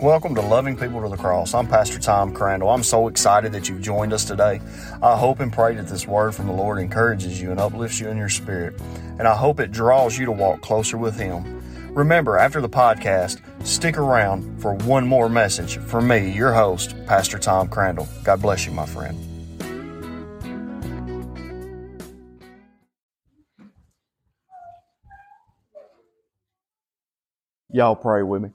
Welcome to Loving People to the Cross. I'm Pastor Tom Crandall. I'm so excited that you've joined us today. I hope and pray that this word from the Lord encourages you and uplifts you in your spirit, and I hope it draws you to walk closer with Him. Remember, after the podcast, stick around for one more message from me, your host, Pastor Tom Crandall. God bless you, my friend. Y'all pray with me.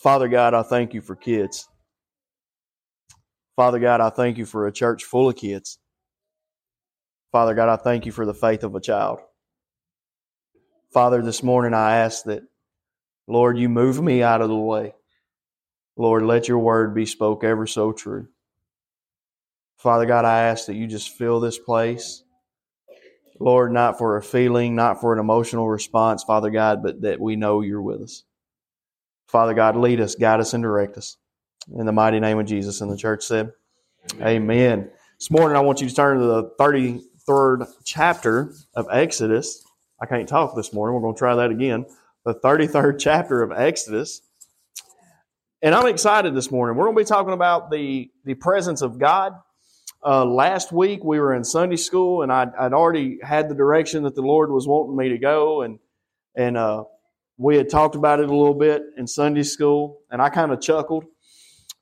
Father God, I thank you for kids. Father God, I thank you for a church full of kids. Father God, I thank you for the faith of a child. Father, this morning I ask that, Lord, you move me out of the way. Lord, let your word be spoke ever so true. Father God, I ask that you just fill this place. Lord, not for a feeling, not for an emotional response, Father God, but that we know you're with us. Father God, lead us, guide us, and direct us. In the mighty name of Jesus. And the church said, Amen. Amen. This morning, I want you to turn to the 33rd chapter of Exodus. I can't talk this morning. We're going to try that again. The 33rd chapter of Exodus. And I'm excited this morning. We're going to be talking about the, the presence of God. Uh, last week, we were in Sunday school, and I'd, I'd, already had the direction that the Lord was wanting me to go. And, and uh, we had talked about it a little bit in Sunday school, and I kind of chuckled.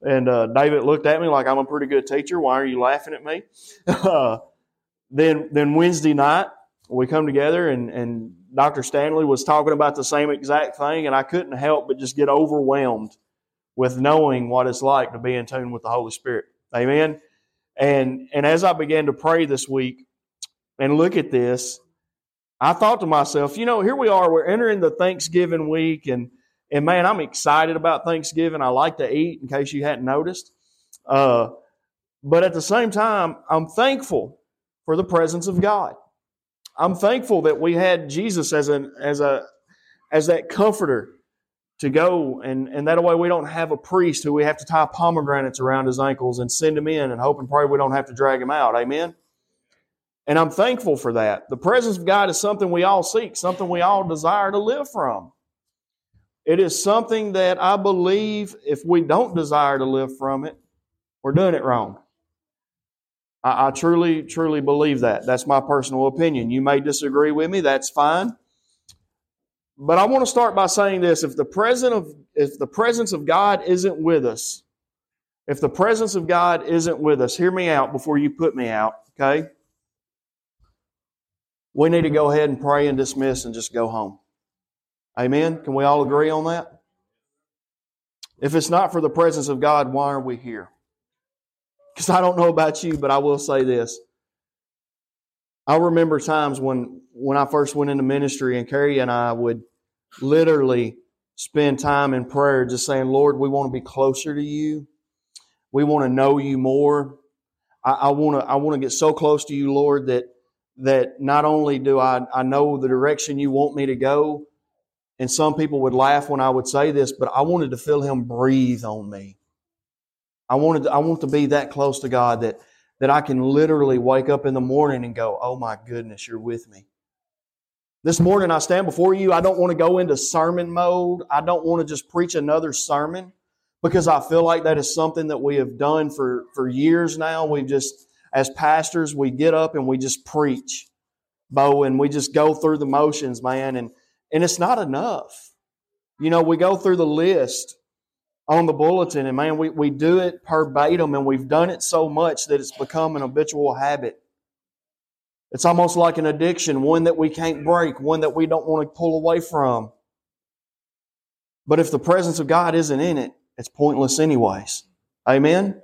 And uh, David looked at me like I'm a pretty good teacher. Why are you laughing at me? Uh, then, then Wednesday night we come together, and, and Dr. Stanley was talking about the same exact thing, and I couldn't help but just get overwhelmed with knowing what it's like to be in tune with the Holy Spirit. Amen. And and as I began to pray this week and look at this, I thought to myself, you know, here we are, we're entering the Thanksgiving week, and and man, I'm excited about Thanksgiving. I like to eat, in case you hadn't noticed. Uh, but at the same time, I'm thankful for the presence of God. I'm thankful that we had Jesus as an as a as that comforter to go and, and that way we don't have a priest who we have to tie pomegranates around his ankles and send him in and hope and pray we don't have to drag him out. Amen. And I'm thankful for that. The presence of God is something we all seek, something we all desire to live from. It is something that I believe if we don't desire to live from it, we're doing it wrong. I, I truly, truly believe that. That's my personal opinion. You may disagree with me, that's fine. But I want to start by saying this if the presence of if the presence of God isn't with us, if the presence of God isn't with us, hear me out before you put me out, okay? We need to go ahead and pray and dismiss and just go home. Amen? Can we all agree on that? If it's not for the presence of God, why are we here? Because I don't know about you, but I will say this. I remember times when, when I first went into ministry, and Carrie and I would literally spend time in prayer just saying, Lord, we want to be closer to you. We want to know you more. I, I want to I want to get so close to you, Lord, that that not only do I, I know the direction you want me to go, and some people would laugh when I would say this, but I wanted to feel Him breathe on me. I wanted to, I want to be that close to God that, that I can literally wake up in the morning and go, Oh my goodness, you're with me. This morning I stand before you. I don't want to go into sermon mode. I don't want to just preach another sermon because I feel like that is something that we have done for, for years now. We've just as pastors, we get up and we just preach, Bo, and we just go through the motions, man, and, and it's not enough. You know, we go through the list on the bulletin, and man, we, we do it verbatim, and we've done it so much that it's become an habitual habit. It's almost like an addiction, one that we can't break, one that we don't want to pull away from. But if the presence of God isn't in it, it's pointless, anyways. Amen?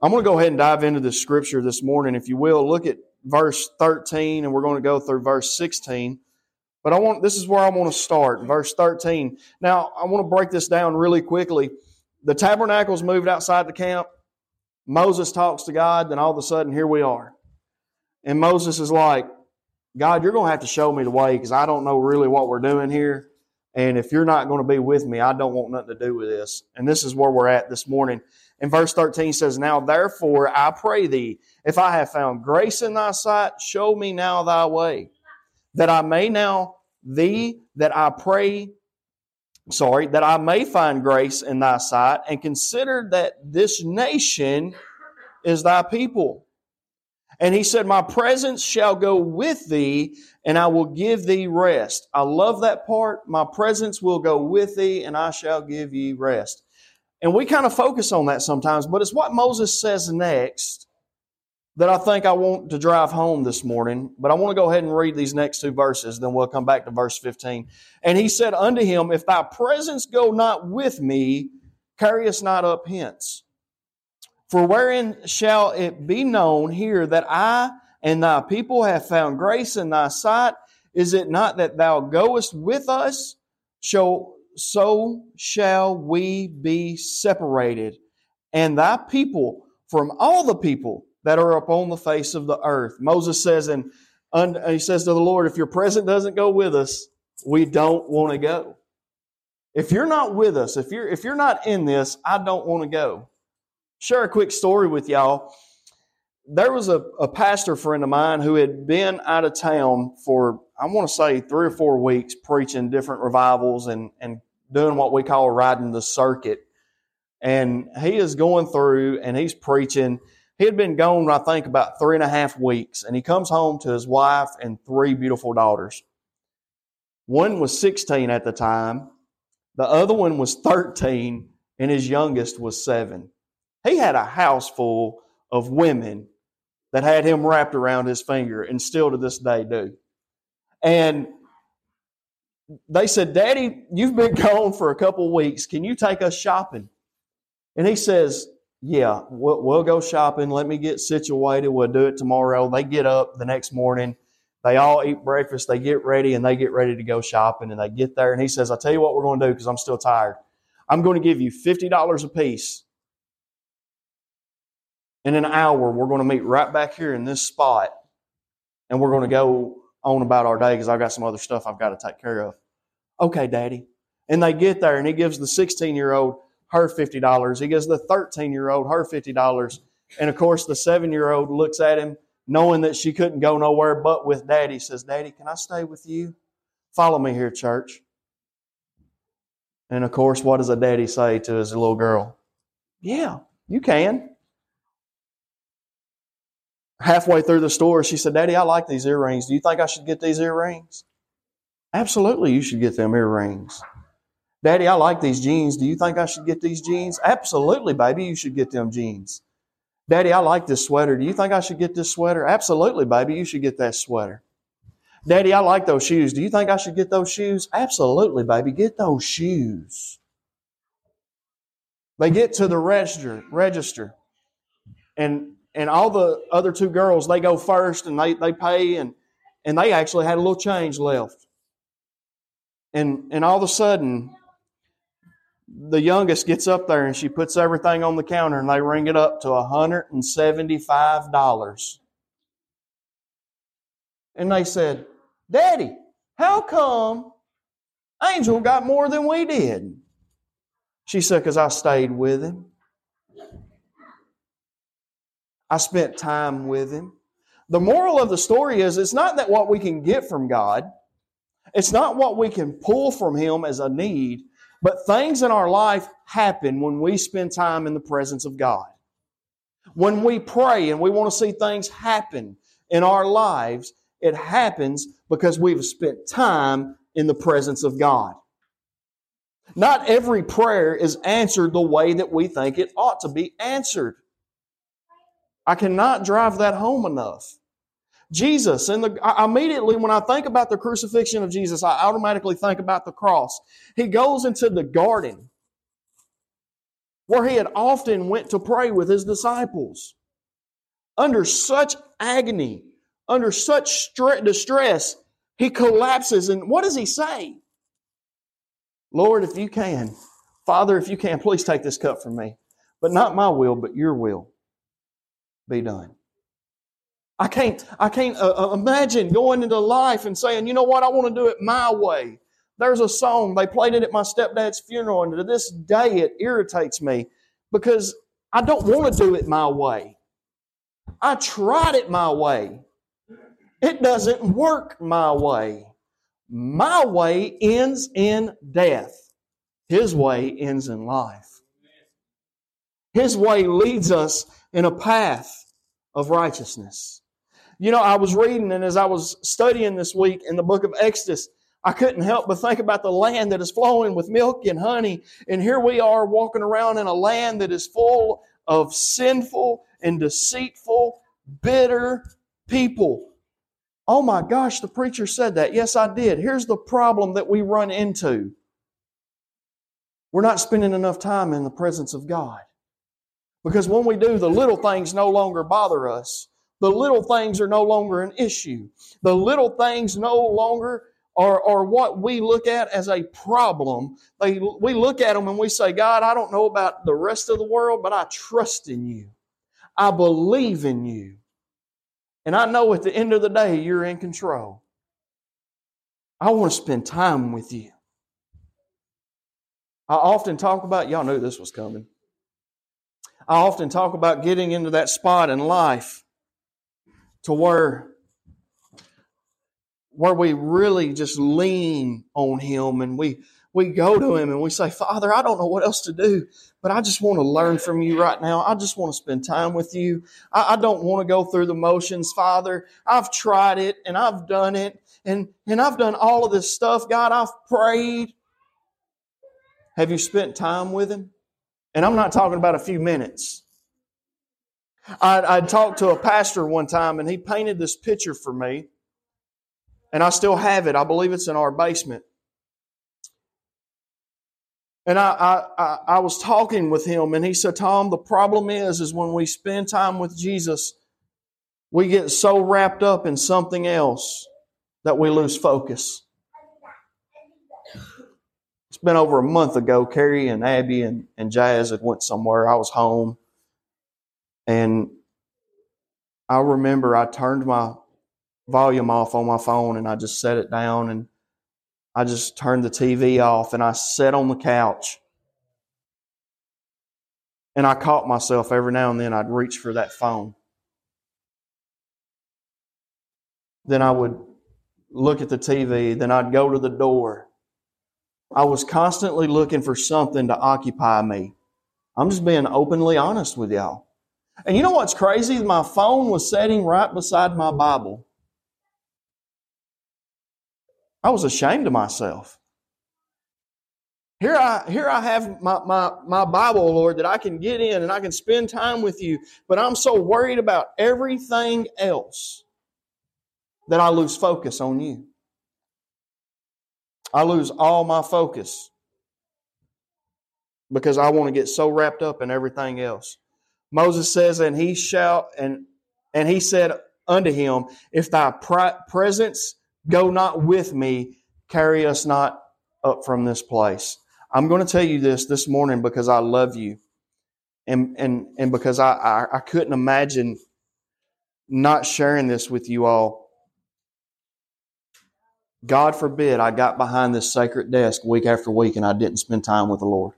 I'm going to go ahead and dive into the scripture this morning, if you will. Look at verse 13, and we're going to go through verse 16. But I want this is where I want to start, verse 13. Now, I want to break this down really quickly. The tabernacle's moved outside the camp. Moses talks to God, then all of a sudden, here we are. And Moses is like, God, you're going to have to show me the way because I don't know really what we're doing here. And if you're not going to be with me, I don't want nothing to do with this. And this is where we're at this morning. And verse 13 says, Now therefore I pray thee, if I have found grace in thy sight, show me now thy way. that I may now thee, that I pray, sorry, that I may find grace in thy sight, and consider that this nation is thy people. And he said, My presence shall go with thee, and I will give thee rest. I love that part. My presence will go with thee, and I shall give ye rest. And we kind of focus on that sometimes, but it's what Moses says next that I think I want to drive home this morning. But I want to go ahead and read these next two verses, then we'll come back to verse 15. And he said unto him, If thy presence go not with me, carry us not up hence. For wherein shall it be known here that I and thy people have found grace in thy sight? Is it not that thou goest with us? So, so shall we be separated, and thy people from all the people that are upon the face of the earth. Moses says, and he says to the Lord, if your presence doesn't go with us, we don't want to go. If you're not with us, if you're if you're not in this, I don't want to go share a quick story with y'all. There was a, a pastor friend of mine who had been out of town for, I want to say, three or four weeks preaching different revivals and, and doing what we call riding the circuit. And he is going through and he's preaching. He had been gone, I think, about three and a half weeks. And he comes home to his wife and three beautiful daughters. One was 16 at the time, the other one was 13, and his youngest was seven. He had a house full of women that had him wrapped around his finger and still to this day do. And they said, Daddy, you've been gone for a couple weeks. Can you take us shopping? And he says, Yeah, we'll, we'll, go shopping. Let me get situated. We'll do it tomorrow. They get up the next morning. They all eat breakfast. They get ready and they get ready to go shopping. And they get there. And he says, I'll tell you what we're going to do because I'm still tired. I'm going to give you $50 a piece in an hour, we're going to meet right back here in this spot and we're going to go on about our day because I've got some other stuff I've got to take care of. Okay, Daddy. And they get there and he gives the 16 year old her $50. He gives the 13 year old her $50. And of course, the seven year old looks at him knowing that she couldn't go nowhere but with Daddy. Says, Daddy, can I stay with you? Follow me here, church. And of course, what does a daddy say to his little girl? Yeah, you can halfway through the store, she said, Daddy, I like these earrings. Do you think I should get these earrings? Absolutely, you should get them earrings. Daddy, I like these jeans. Do you think I should get these jeans? Absolutely, baby, you should get them jeans. Daddy, I like this sweater. Do you think I should get this sweater? Absolutely, baby, you should get that sweater. Daddy, I like those shoes. Do you think I should get those shoes? Absolutely, baby, get those shoes. They get to the register, register, and and all the other two girls they go first and they, they pay and and they actually had a little change left. And and all of a sudden the youngest gets up there and she puts everything on the counter and they ring it up to $175 and they said daddy how come angel got more than we did? She said because i stayed with him I spent time with him. The moral of the story is it's not that what we can get from God, it's not what we can pull from him as a need, but things in our life happen when we spend time in the presence of God. When we pray and we want to see things happen in our lives, it happens because we've spent time in the presence of God. Not every prayer is answered the way that we think it ought to be answered. I cannot drive that home enough. Jesus, and the, I, immediately when I think about the crucifixion of Jesus, I automatically think about the cross. He goes into the garden where he had often went to pray with his disciples. Under such agony, under such stre- distress, he collapses. And what does he say? Lord, if you can, Father, if you can, please take this cup from me. But not my will, but your will be done. I can't, I can't uh, uh, imagine going into life and saying, you know what, I want to do it my way. There's a song, they played it at my stepdad's funeral, and to this day it irritates me because I don't want to do it my way. I tried it my way. It doesn't work my way. My way ends in death. His way ends in life. His way leads us in a path of righteousness. You know, I was reading, and as I was studying this week in the book of Exodus, I couldn't help but think about the land that is flowing with milk and honey. And here we are walking around in a land that is full of sinful and deceitful, bitter people. Oh my gosh, the preacher said that. Yes, I did. Here's the problem that we run into we're not spending enough time in the presence of God. Because when we do, the little things no longer bother us. The little things are no longer an issue. The little things no longer are, are what we look at as a problem. They, we look at them and we say, God, I don't know about the rest of the world, but I trust in you. I believe in you. And I know at the end of the day, you're in control. I want to spend time with you. I often talk about, y'all knew this was coming. I often talk about getting into that spot in life to where where we really just lean on Him and we, we go to Him and we say, Father, I don't know what else to do, but I just want to learn from you right now. I just want to spend time with you. I, I don't want to go through the motions, Father. I've tried it and I've done it and, and I've done all of this stuff. God, I've prayed. Have you spent time with Him? And I'm not talking about a few minutes. I, I talked to a pastor one time and he painted this picture for me and I still have it. I believe it's in our basement. And I, I, I was talking with him, and he said, Tom, the problem is, is when we spend time with Jesus, we get so wrapped up in something else that we lose focus. It's been over a month ago. Carrie and Abby and, and Jazz had went somewhere. I was home. And I remember I turned my volume off on my phone and I just set it down and I just turned the TV off and I sat on the couch. And I caught myself every now and then I'd reach for that phone. Then I would look at the TV, then I'd go to the door. I was constantly looking for something to occupy me. I'm just being openly honest with y'all. And you know what's crazy? My phone was sitting right beside my Bible. I was ashamed of myself. Here I, here I have my, my, my Bible, Lord, that I can get in and I can spend time with you, but I'm so worried about everything else that I lose focus on you. I lose all my focus because I want to get so wrapped up in everything else. Moses says, and he shall, and, and he said unto him, if thy presence Go not with me, carry us not up from this place. I'm going to tell you this this morning because I love you. And, and, and because I, I, I couldn't imagine not sharing this with you all. God forbid I got behind this sacred desk week after week and I didn't spend time with the Lord.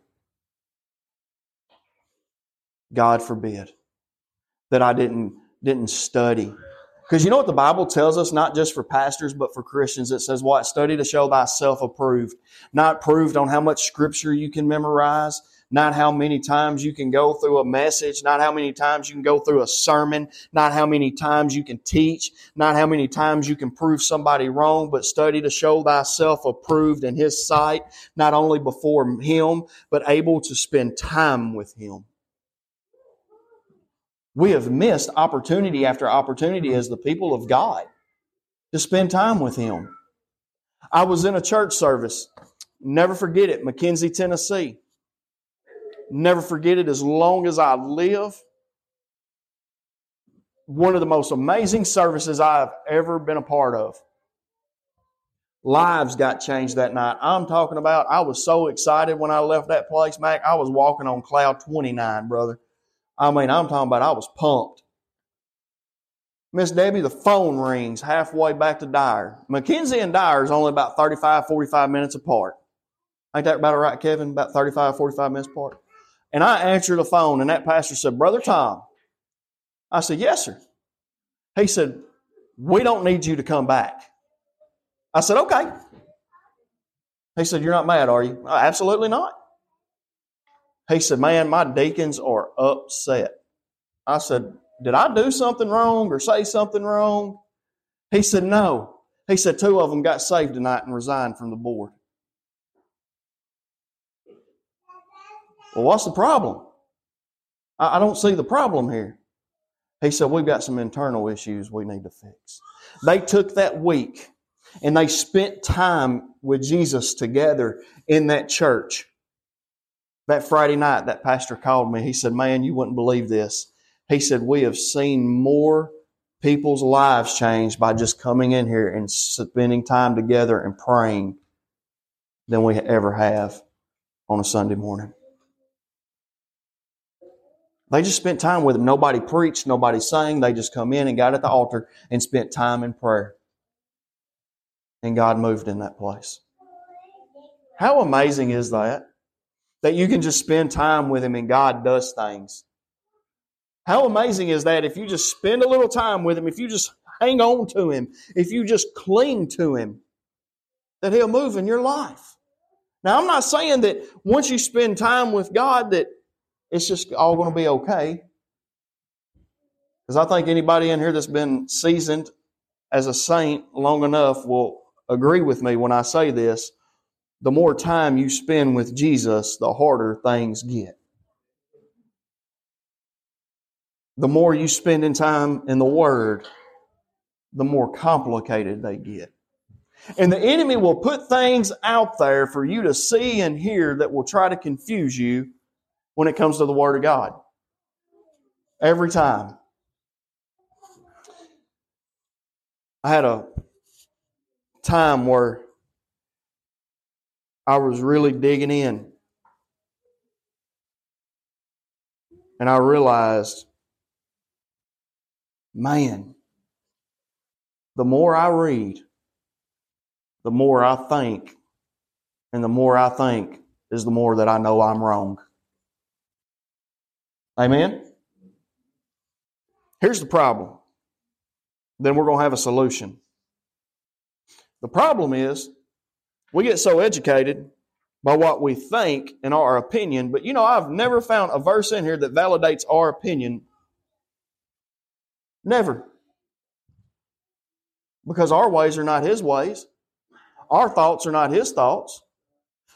God forbid that I didn't, didn't study because you know what the Bible tells us, not just for pastors, but for Christians? It says, What? Study to show thyself approved. Not proved on how much scripture you can memorize, not how many times you can go through a message, not how many times you can go through a sermon, not how many times you can teach, not how many times you can prove somebody wrong, but study to show thyself approved in His sight, not only before Him, but able to spend time with Him. We have missed opportunity after opportunity as the people of God to spend time with Him. I was in a church service. Never forget it, McKenzie, Tennessee. Never forget it as long as I live. One of the most amazing services I've ever been a part of. Lives got changed that night. I'm talking about, I was so excited when I left that place, Mac. I was walking on cloud 29, brother. I mean, I'm talking about I was pumped. Miss Debbie, the phone rings halfway back to Dyer. McKenzie and Dyer is only about 35, 45 minutes apart. Ain't that about right, Kevin? About 35, 45 minutes apart. And I answered the phone, and that pastor said, Brother Tom. I said, Yes, sir. He said, We don't need you to come back. I said, Okay. He said, You're not mad, are you? Uh, absolutely not. He said, Man, my deacons are upset. I said, Did I do something wrong or say something wrong? He said, No. He said, Two of them got saved tonight and resigned from the board. Well, what's the problem? I, don't see the problem here. He said, We've got some internal issues we need to fix. They took that week and they spent time with Jesus together in that church. That Friday night, that pastor called me. He said, Man, you wouldn't believe this. He said, We have seen more people's lives change by just coming in here and spending time together and praying than we ever have on a Sunday morning. They just spent time with him. Nobody preached, nobody sang. They just come in and got at the altar and spent time in prayer. And God moved in that place. How amazing is that? That you can just spend time with Him and God does things. How amazing is that if you just spend a little time with Him, if you just hang on to Him, if you just cling to Him, that He'll move in your life. Now, I'm not saying that once you spend time with God that it's just all going to be okay. Because I think anybody in here that's been seasoned as a saint long enough will agree with me when I say this. The more time you spend with Jesus, the harder things get. The more you spend in time in the Word, the more complicated they get. And the enemy will put things out there for you to see and hear that will try to confuse you when it comes to the Word of God. Every time. I had a time where I was really digging in. And I realized, man, the more I read, the more I think, and the more I think is the more that I know I'm wrong. Amen? Here's the problem. Then we're going to have a solution. The problem is we get so educated by what we think and our opinion, but you know, I've never found a verse in here that validates our opinion. Never. Because our ways are not His ways, our thoughts are not His thoughts.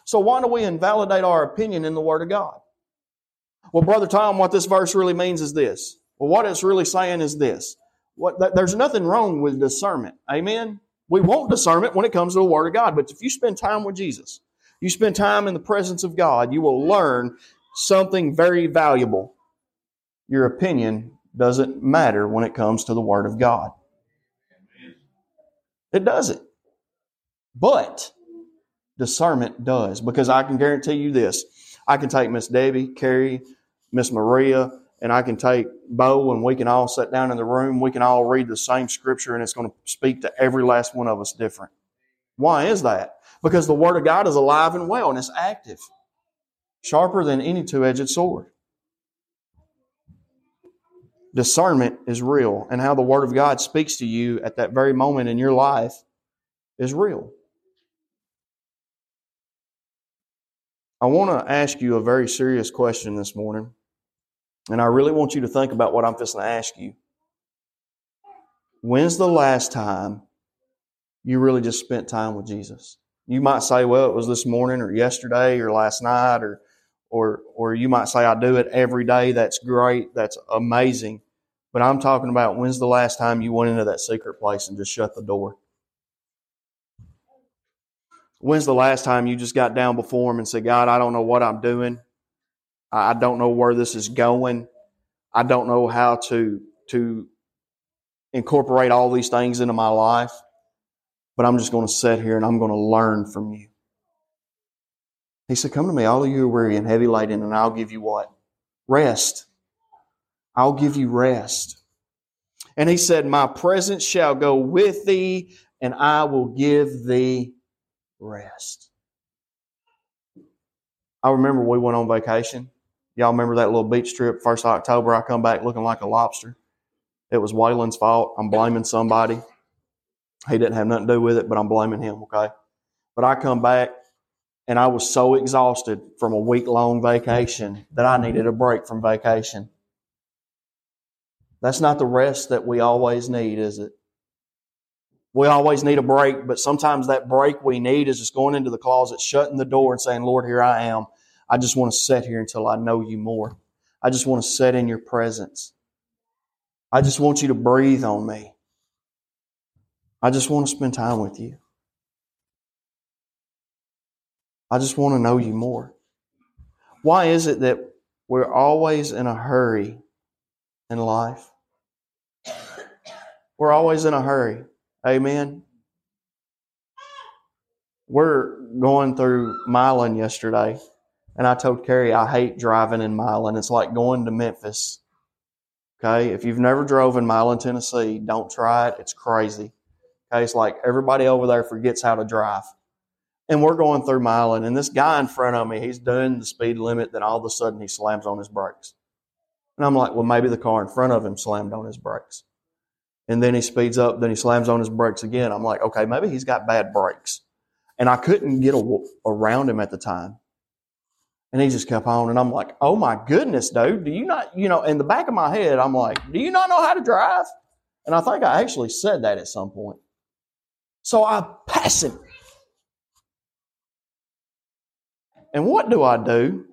So why do we invalidate our opinion in the Word of God? Well, Brother Tom, what this verse really means is this. Well, what it's really saying is this. What, there's nothing wrong with discernment. Amen? We want discernment when it comes to the Word of God, but if you spend time with Jesus, you spend time in the presence of God, you will learn something very valuable. Your opinion doesn't matter when it comes to the Word of God. It doesn't. But discernment does, because I can guarantee you this I can take Miss Debbie, Carrie, Miss Maria, and I can take Bo, and we can all sit down in the room. We can all read the same scripture, and it's going to speak to every last one of us different. Why is that? Because the Word of God is alive and well, and it's active, sharper than any two edged sword. Discernment is real, and how the Word of God speaks to you at that very moment in your life is real. I want to ask you a very serious question this morning, and I really want you to think about what I'm fixing to ask you. When's the last time you really just spent time with Jesus? You might say, well, it was this morning or yesterday or last night or or or you might say I do it every day. That's great. That's amazing. But I'm talking about when's the last time you went into that secret place and just shut the door? When's the last time you just got down before Him and said, God, I don't know what I'm doing. I don't know where this is going. I don't know how to, to incorporate all these things into my life, but I'm just going to sit here and I'm going to learn from you. He said, Come to me, all of you are weary and heavy laden, and I'll give you what? Rest. I'll give you rest. And he said, My presence shall go with thee, and I will give thee rest. I remember we went on vacation. Y'all remember that little beach trip, first October? I come back looking like a lobster. It was Waylon's fault. I'm blaming somebody. He didn't have nothing to do with it, but I'm blaming him, okay? But I come back and I was so exhausted from a week long vacation that I needed a break from vacation. That's not the rest that we always need, is it? We always need a break, but sometimes that break we need is just going into the closet, shutting the door, and saying, Lord, here I am. I just want to sit here until I know you more. I just want to sit in your presence. I just want you to breathe on me. I just want to spend time with you. I just want to know you more. Why is it that we're always in a hurry in life? We're always in a hurry. Amen. We're going through Milan yesterday, and I told Carrie I hate driving in Milan. It's like going to Memphis. Okay, if you've never drove in Milan, Tennessee, don't try it. It's crazy. Okay, it's like everybody over there forgets how to drive. And we're going through Milan, and this guy in front of me, he's doing the speed limit, then all of a sudden he slams on his brakes. And I'm like, well, maybe the car in front of him slammed on his brakes. And then he speeds up, then he slams on his brakes again. I'm like, okay, maybe he's got bad brakes. And I couldn't get a, around him at the time. And he just kept on. And I'm like, oh my goodness, dude, do you not, you know, in the back of my head, I'm like, do you not know how to drive? And I think I actually said that at some point. So I pass him. And what do I do?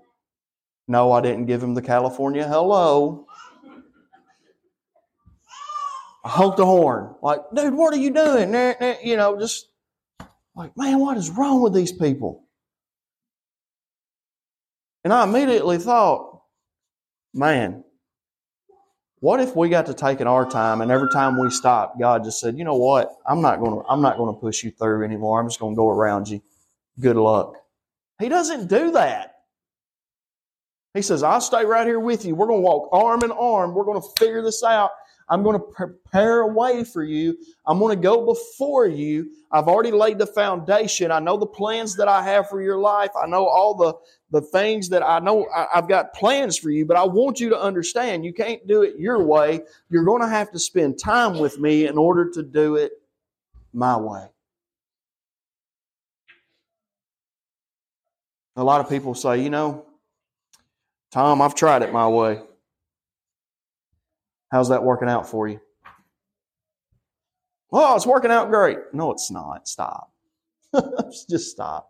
No, I didn't give him the California hello. I honk the horn. Like, dude, what are you doing? You know, just like, man, what is wrong with these people? And I immediately thought, man, what if we got to taking our time and every time we stopped, God just said, you know what? I'm not going to, I'm not going to push you through anymore. I'm just going to go around you. Good luck. He doesn't do that. He says, I'll stay right here with you. We're going to walk arm in arm. We're going to figure this out. I'm going to prepare a way for you. I'm going to go before you. I've already laid the foundation. I know the plans that I have for your life. I know all the, the things that I know I, I've got plans for you, but I want you to understand you can't do it your way. You're going to have to spend time with me in order to do it my way. A lot of people say, you know, Tom, I've tried it my way. How's that working out for you? Oh, it's working out great. No, it's not. Stop. Just stop.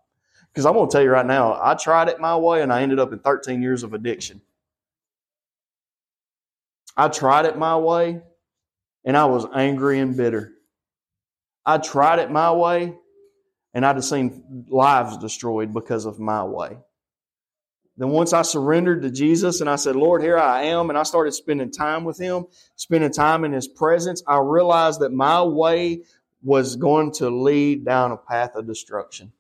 Because I'm going to tell you right now, I tried it my way and I ended up in 13 years of addiction. I tried it my way and I was angry and bitter. I tried it my way and I'd have seen lives destroyed because of my way. Then once I surrendered to Jesus and I said, Lord, here I am, and I started spending time with Him, spending time in His presence, I realized that my way was going to lead down a path of destruction.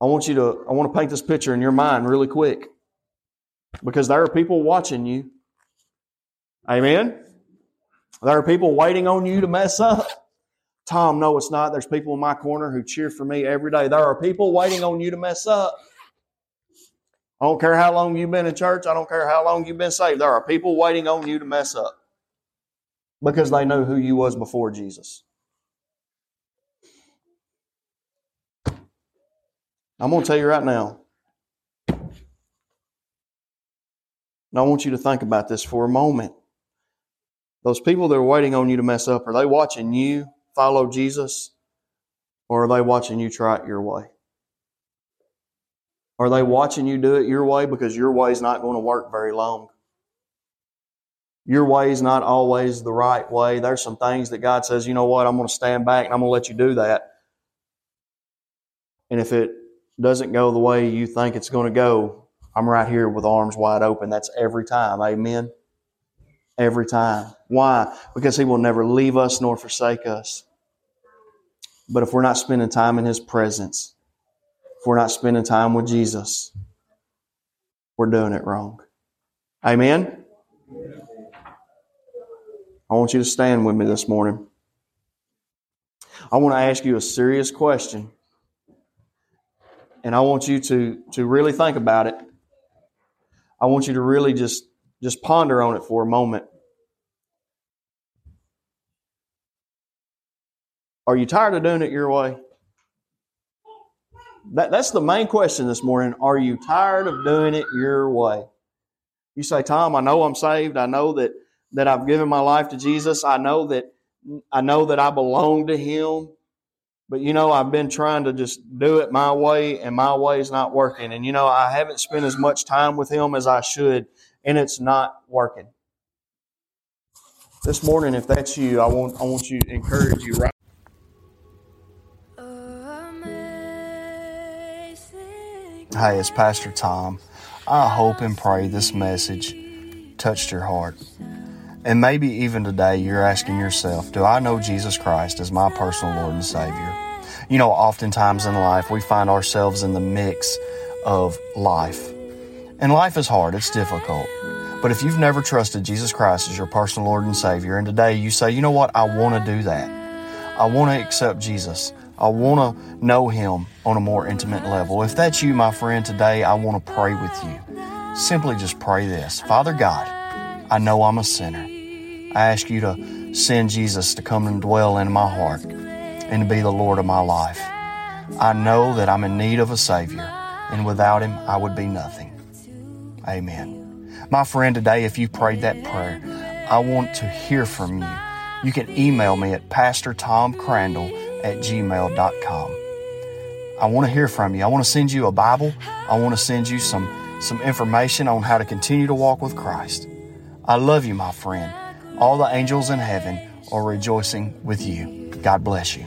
I want you to, I want to paint this picture in your mind really quick because there are people watching you. Amen? There are people waiting on you to mess up. Tom, no, it's not. There's people in my corner who cheer for me every day. There are people waiting on you to mess up. I don't care how long you've been in church. I don't care how long you've been saved. There are people waiting on you to mess up because they know who you was before Jesus. I'm going to tell you right now. And I want you to think about this for a moment. Those people that are waiting on you to mess up, are they watching you follow Jesus or are they watching you try it your way? Are they watching you do it your way? Because your way is not going to work very long. Your way is not always the right way. There's some things that God says, you know what, I'm going to stand back and I'm going to let you do that. And if it doesn't go the way you think it's going to go, I'm right here with arms wide open. That's every time. Amen. Every time. Why? Because He will never leave us nor forsake us. But if we're not spending time in His presence, if we're not spending time with Jesus, we're doing it wrong. Amen? I want you to stand with me this morning. I want to ask you a serious question. And I want you to, to really think about it. I want you to really just, just ponder on it for a moment. Are you tired of doing it your way? That, that's the main question this morning. Are you tired of doing it your way? You say, Tom, I know I'm saved. I know that, that I've given my life to Jesus. I know that I know that I belong to Him. But you know, I've been trying to just do it my way, and my way is not working. And you know, I haven't spent as much time with Him as I should, and it's not working. This morning, if that's you, I want I want you to encourage you right. Hey, it's Pastor Tom. I hope and pray this message touched your heart. And maybe even today you're asking yourself, do I know Jesus Christ as my personal Lord and Savior? You know, oftentimes in life we find ourselves in the mix of life. And life is hard, it's difficult. But if you've never trusted Jesus Christ as your personal Lord and Savior, and today you say, you know what, I want to do that. I want to accept Jesus. I want to know Him on a more intimate level. If that's you, my friend, today I want to pray with you. Simply just pray this Father God, I know I'm a sinner. I ask you to send Jesus to come and dwell in my heart and to be the Lord of my life. I know that I'm in need of a Savior, and without Him, I would be nothing. Amen. My friend, today, if you prayed that prayer, I want to hear from you. You can email me at PastorTomCrandall at gmail.com. I want to hear from you. I want to send you a Bible. I want to send you some, some information on how to continue to walk with Christ. I love you, my friend. All the angels in heaven are rejoicing with you. God bless you.